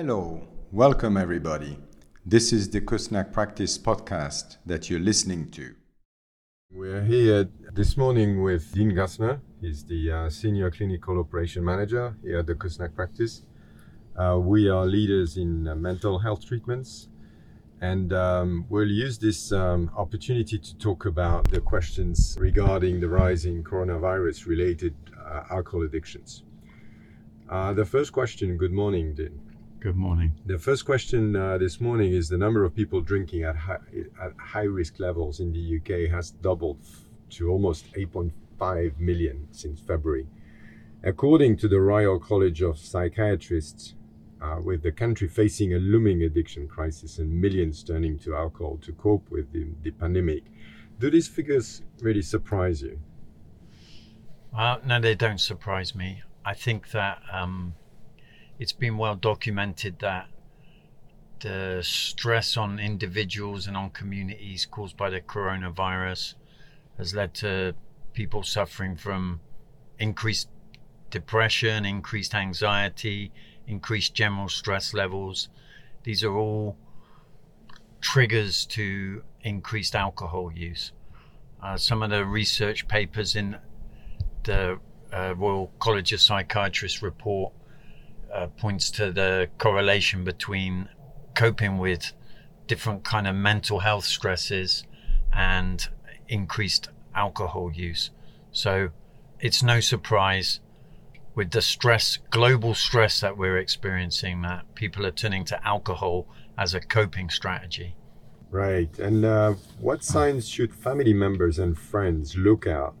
Hello, welcome everybody. This is the Kusnacht Practice podcast that you're listening to. We're here this morning with Dean Gustar. He's the uh, Senior Clinical Operation Manager here at the Kusnacht Practice. Uh, we are leaders in uh, mental health treatments, and um, we'll use this um, opportunity to talk about the questions regarding the rising coronavirus related uh, alcohol addictions. Uh, the first question, good morning, Dean. Good morning. The first question uh, this morning is the number of people drinking at high, at high risk levels in the UK has doubled to almost 8.5 million since February. According to the Royal College of Psychiatrists, uh, with the country facing a looming addiction crisis and millions turning to alcohol to cope with the, the pandemic, do these figures really surprise you? Uh, no, they don't surprise me. I think that um, it's been well documented that the stress on individuals and on communities caused by the coronavirus has led to people suffering from increased depression, increased anxiety, increased general stress levels. These are all triggers to increased alcohol use. Uh, some of the research papers in the uh, Royal College of Psychiatrists report uh, points to the correlation between coping with different kind of mental health stresses and increased alcohol use. So it's no surprise with the stress, global stress that we're experiencing, that people are turning to alcohol as a coping strategy. Right. And uh, what signs should family members and friends look out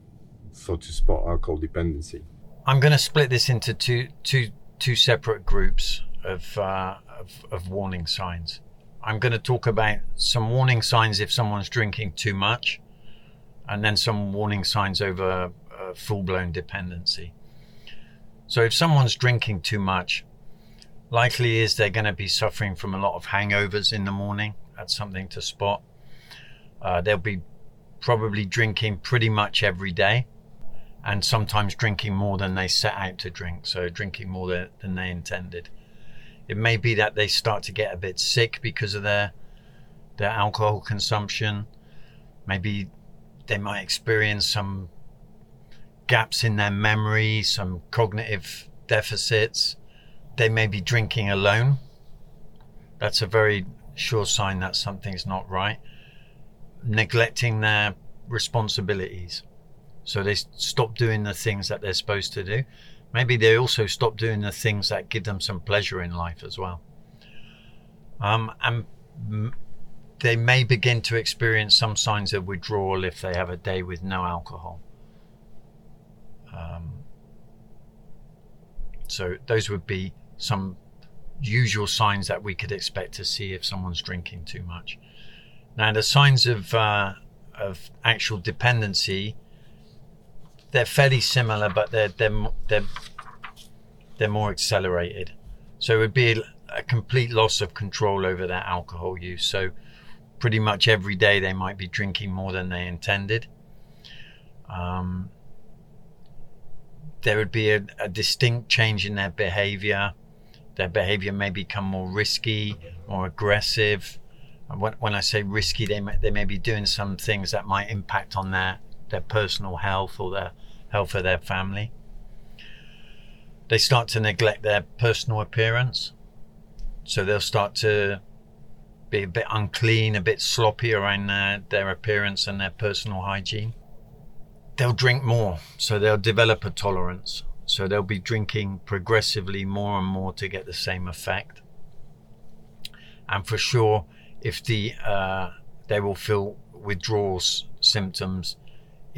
for to spot alcohol dependency? I'm going to split this into two, two two separate groups of, uh, of, of warning signs. I'm going to talk about some warning signs if someone's drinking too much, and then some warning signs over uh, full blown dependency. So, if someone's drinking too much, likely is they're going to be suffering from a lot of hangovers in the morning. That's something to spot. Uh, they'll be probably drinking pretty much every day and sometimes drinking more than they set out to drink, so drinking more than, than they intended. It may be that they start to get a bit sick because of their their alcohol consumption. Maybe they might experience some gaps in their memory, some cognitive deficits. They may be drinking alone. That's a very sure sign that something's not right. Neglecting their responsibilities. So they stop doing the things that they're supposed to do. Maybe they also stop doing the things that give them some pleasure in life as well. Um, and they may begin to experience some signs of withdrawal if they have a day with no alcohol. Um, so those would be some usual signs that we could expect to see if someone's drinking too much. Now, the signs of uh, of actual dependency they're fairly similar, but they're they're they're they're more accelerated. So it would be a complete loss of control over their alcohol use. So pretty much every day they might be drinking more than they intended. Um, there would be a, a, distinct change in their behavior. Their behavior may become more risky, more aggressive. When, when I say risky, they may, they may be doing some things that might impact on their their personal health or their health of their family. They start to neglect their personal appearance. So they'll start to be a bit unclean, a bit sloppy around their, their appearance and their personal hygiene. They'll drink more, so they'll develop a tolerance. So they'll be drinking progressively more and more to get the same effect. And for sure, if the uh, they will feel withdrawal symptoms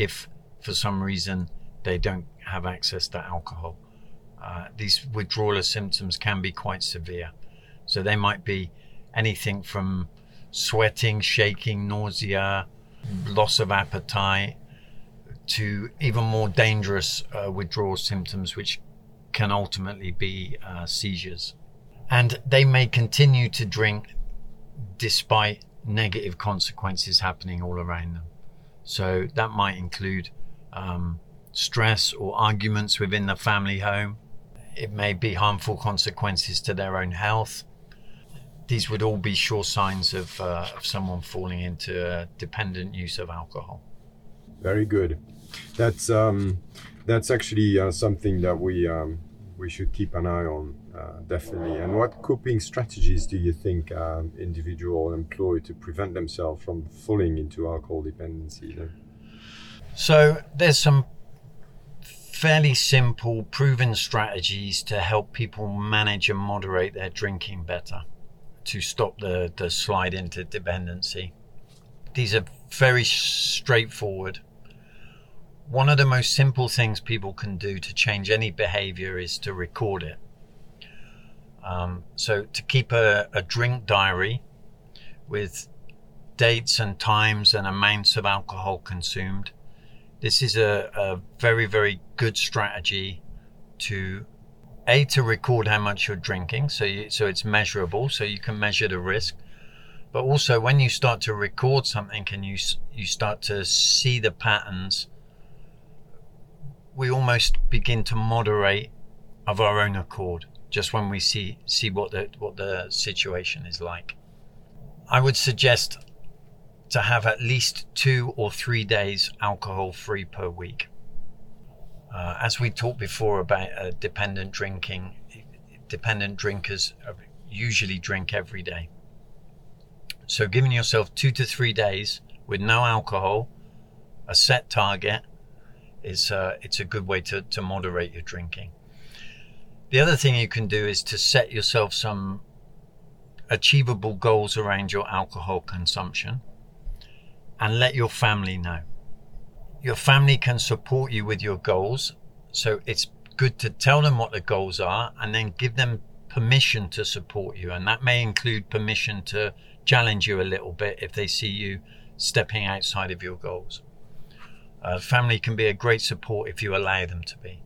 if for some reason they don't have access to alcohol. Uh, these withdrawal symptoms can be quite severe. So they might be anything from sweating, shaking, nausea, loss of appetite, to even more dangerous uh, withdrawal symptoms, which can ultimately be uh, seizures. And they may continue to drink despite negative consequences happening all around them. So that might include um, stress or arguments within the family home. it may be harmful consequences to their own health. These would all be sure signs of, uh, of someone falling into dependent use of alcohol. Very good. That's um, that's actually uh, something that we um, we should keep an eye on uh, definitely. And what coping strategies do you think um, individual employ to prevent themselves from falling into alcohol dependency? Then? So there's some fairly simple, proven strategies to help people manage and moderate their drinking better to stop the, the slide into dependency. These are very straightforward. One of the most simple things people can do to change any behavior is to record it. Um, so, to keep a, a drink diary with dates and times and amounts of alcohol consumed this is a, a very, very good strategy to a to record how much you're drinking, so you, so it's measurable, so you can measure the risk. But also, when you start to record something and you you start to see the patterns, we almost begin to moderate of our own accord. Just when we see see what the what the situation is like, I would suggest to have at least two or three days alcohol free per week. Uh, as we talked before about uh, dependent drinking, dependent drinkers usually drink every day. So, giving yourself two to three days with no alcohol, a set target, is uh, it's a good way to, to moderate your drinking. The other thing you can do is to set yourself some achievable goals around your alcohol consumption and let your family know. Your family can support you with your goals, so it's good to tell them what the goals are and then give them permission to support you. And that may include permission to challenge you a little bit if they see you stepping outside of your goals. Uh, family can be a great support if you allow them to be.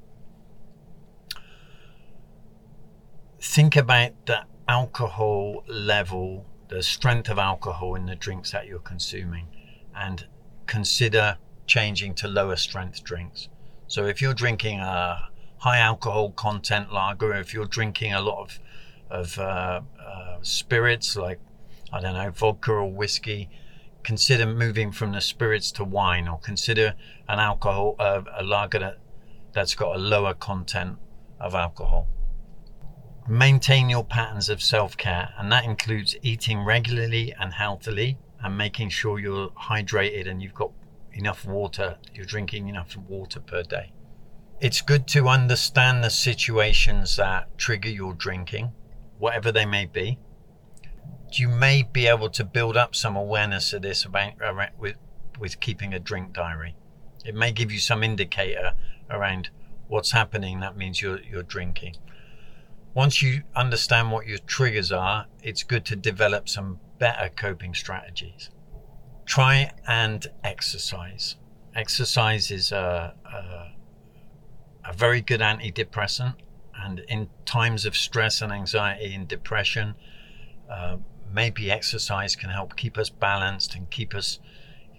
Think about the alcohol level, the strength of alcohol in the drinks that you're consuming and consider changing to lower strength drinks. So if you're drinking a high alcohol content lager, if you're drinking a lot of of uh, uh, spirits like I don't know vodka or whiskey, consider moving from the spirits to wine, or consider an alcohol uh, a lager that, that's got a lower content of alcohol. Maintain your patterns of self care, and that includes eating regularly and healthily, and making sure you're hydrated and you've got enough water, you're drinking enough water per day. It's good to understand the situations that trigger your drinking, whatever they may be. You may be able to build up some awareness of this about, with, with keeping a drink diary. It may give you some indicator around what's happening. That means you're, you're drinking. Once you understand what your triggers are, it's good to develop some better coping strategies. Try and exercise. Exercise is a, a, a very good antidepressant, and in times of stress and anxiety and depression, uh, maybe exercise can help keep us balanced and keep us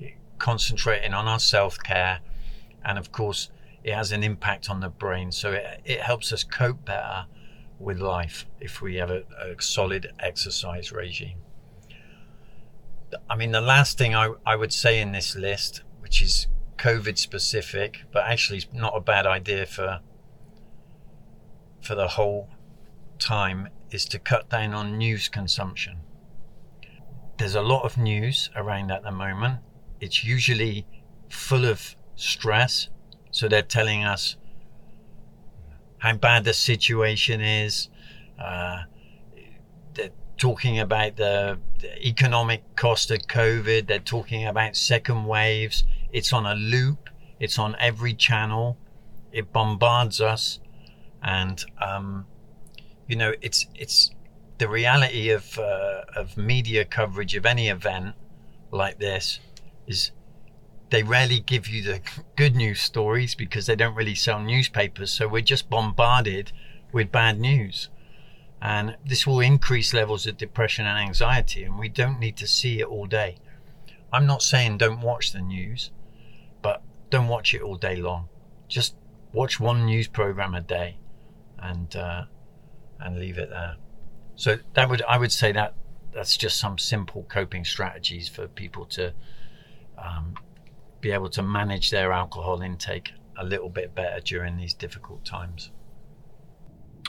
eh, concentrating on our self care. And of course, it has an impact on the brain, so it, it helps us cope better with life if we have a, a solid exercise regime. I mean, the last thing I, I would say in this list, which is COVID specific, but actually it's not a bad idea for for the whole time, is to cut down on news consumption. There's a lot of news around at the moment. It's usually full of stress, so they're telling us how bad the situation is. Uh, they're talking about the, the economic cost of COVID. They're talking about second waves. It's on a loop. It's on every channel. It bombards us, and um, you know it's it's the reality of uh, of media coverage of any event like this is they rarely give you the good news stories because they don't really sell newspapers. So we're just bombarded with bad news. And this will increase levels of depression and anxiety, and we don't need to see it all day. I'm not saying don't watch the news, but don't watch it all day long. Just watch one news program a day. and uh, and leave it there. So that would I would say that that's just some simple coping strategies for people to um, be able to manage their alcohol intake a little bit better during these difficult times.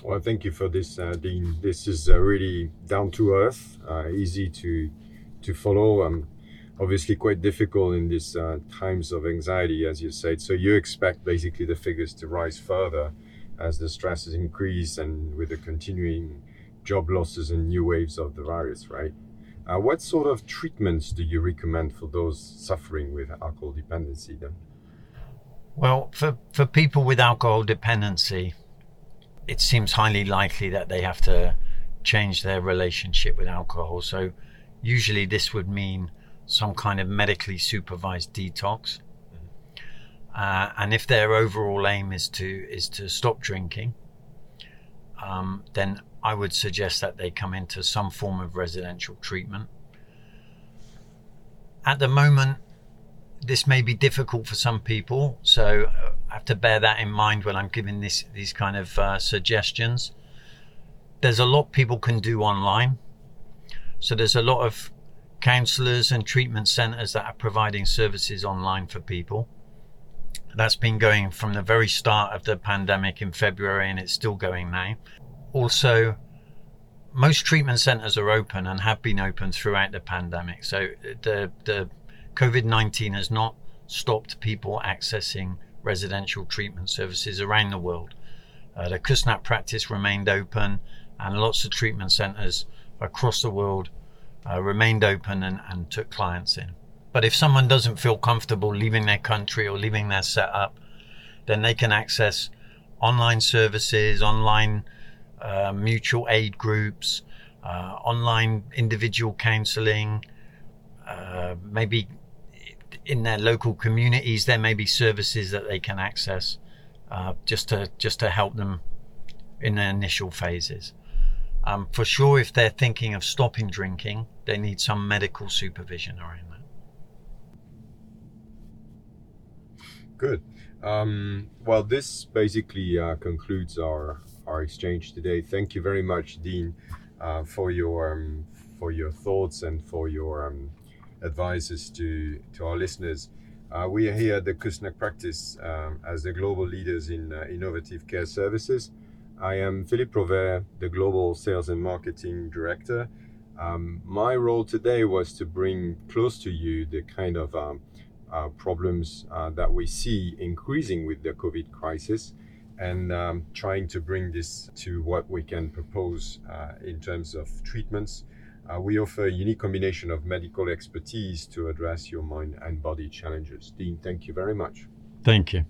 Well, thank you for this, uh, Dean. This is uh, really down to earth, uh, easy to to follow. Um, obviously, quite difficult in these uh, times of anxiety, as you said. So you expect basically the figures to rise further as the stresses increase and with the continuing job losses and new waves of the virus, right? Uh, what sort of treatments do you recommend for those suffering with alcohol dependency then? Well, for, for people with alcohol dependency, it seems highly likely that they have to change their relationship with alcohol. So, usually, this would mean some kind of medically supervised detox. Uh, and if their overall aim is to is to stop drinking, um, then I would suggest that they come into some form of residential treatment. At the moment, this may be difficult for some people, so uh, I have to bear that in mind when I'm giving this these kind of uh, suggestions. There's a lot people can do online, so there's a lot of counsellors and treatment centres that are providing services online for people. That's been going from the very start of the pandemic in February, and it's still going now also most treatment centres are open and have been open throughout the pandemic. So the the COVID nineteen has not stopped people accessing residential treatment services around the world. Uh, the Kusnacht practice remained open, and lots of treatment centres across the world uh, remained open and, and took clients in. But if someone doesn't feel comfortable leaving their country or leaving their setup, then they can access online services, online uh, mutual aid groups, uh, online individual counseling, uh, maybe in their local communities there may be services that they can access uh, just to just to help them in their initial phases. Um, for sure, if they're thinking of stopping drinking, they need some medical supervision around that. Good. Um, well, this basically uh, concludes our our exchange today. Thank you very much, Dean, uh, for your um, for your thoughts and for your um, advices to to our listeners. Uh, we are here at the Kusnacht practice um, as the global leaders in uh, innovative care services. I am Philippe Rovere, the global sales and marketing director. Um, my role today was to bring close to you the kind of um, uh, problems uh, that we see increasing with the COVID crisis and um, trying to bring this to what we can propose uh, in terms of treatments. Uh, we offer a unique combination of medical expertise to address your mind and body challenges. Dean, thank you very much. Thank you.